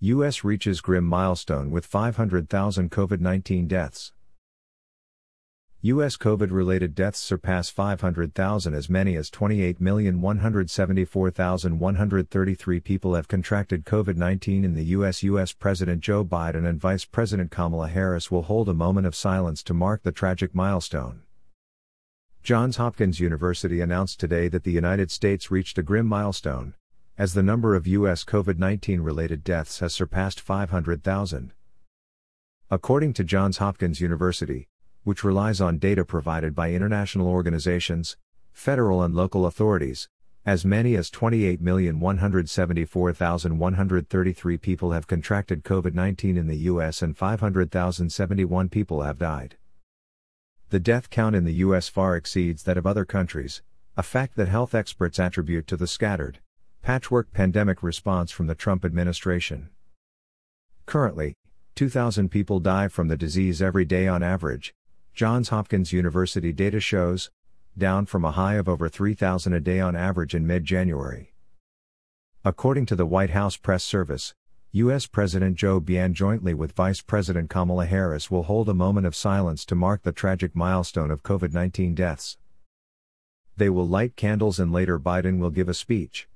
U.S. reaches grim milestone with 500,000 COVID 19 deaths. U.S. COVID related deaths surpass 500,000 as many as 28,174,133 people have contracted COVID 19 in the U.S. U.S. President Joe Biden and Vice President Kamala Harris will hold a moment of silence to mark the tragic milestone. Johns Hopkins University announced today that the United States reached a grim milestone as the number of U.S. COVID 19 related deaths has surpassed 500,000. According to Johns Hopkins University, which relies on data provided by international organizations, federal and local authorities, as many as 28,174,133 people have contracted COVID 19 in the U.S. and 500,071 people have died. The death count in the U.S. far exceeds that of other countries, a fact that health experts attribute to the scattered, Patchwork pandemic response from the Trump administration. Currently, 2,000 people die from the disease every day on average, Johns Hopkins University data shows, down from a high of over 3,000 a day on average in mid January. According to the White House Press Service, U.S. President Joe Biden jointly with Vice President Kamala Harris will hold a moment of silence to mark the tragic milestone of COVID 19 deaths. They will light candles and later Biden will give a speech.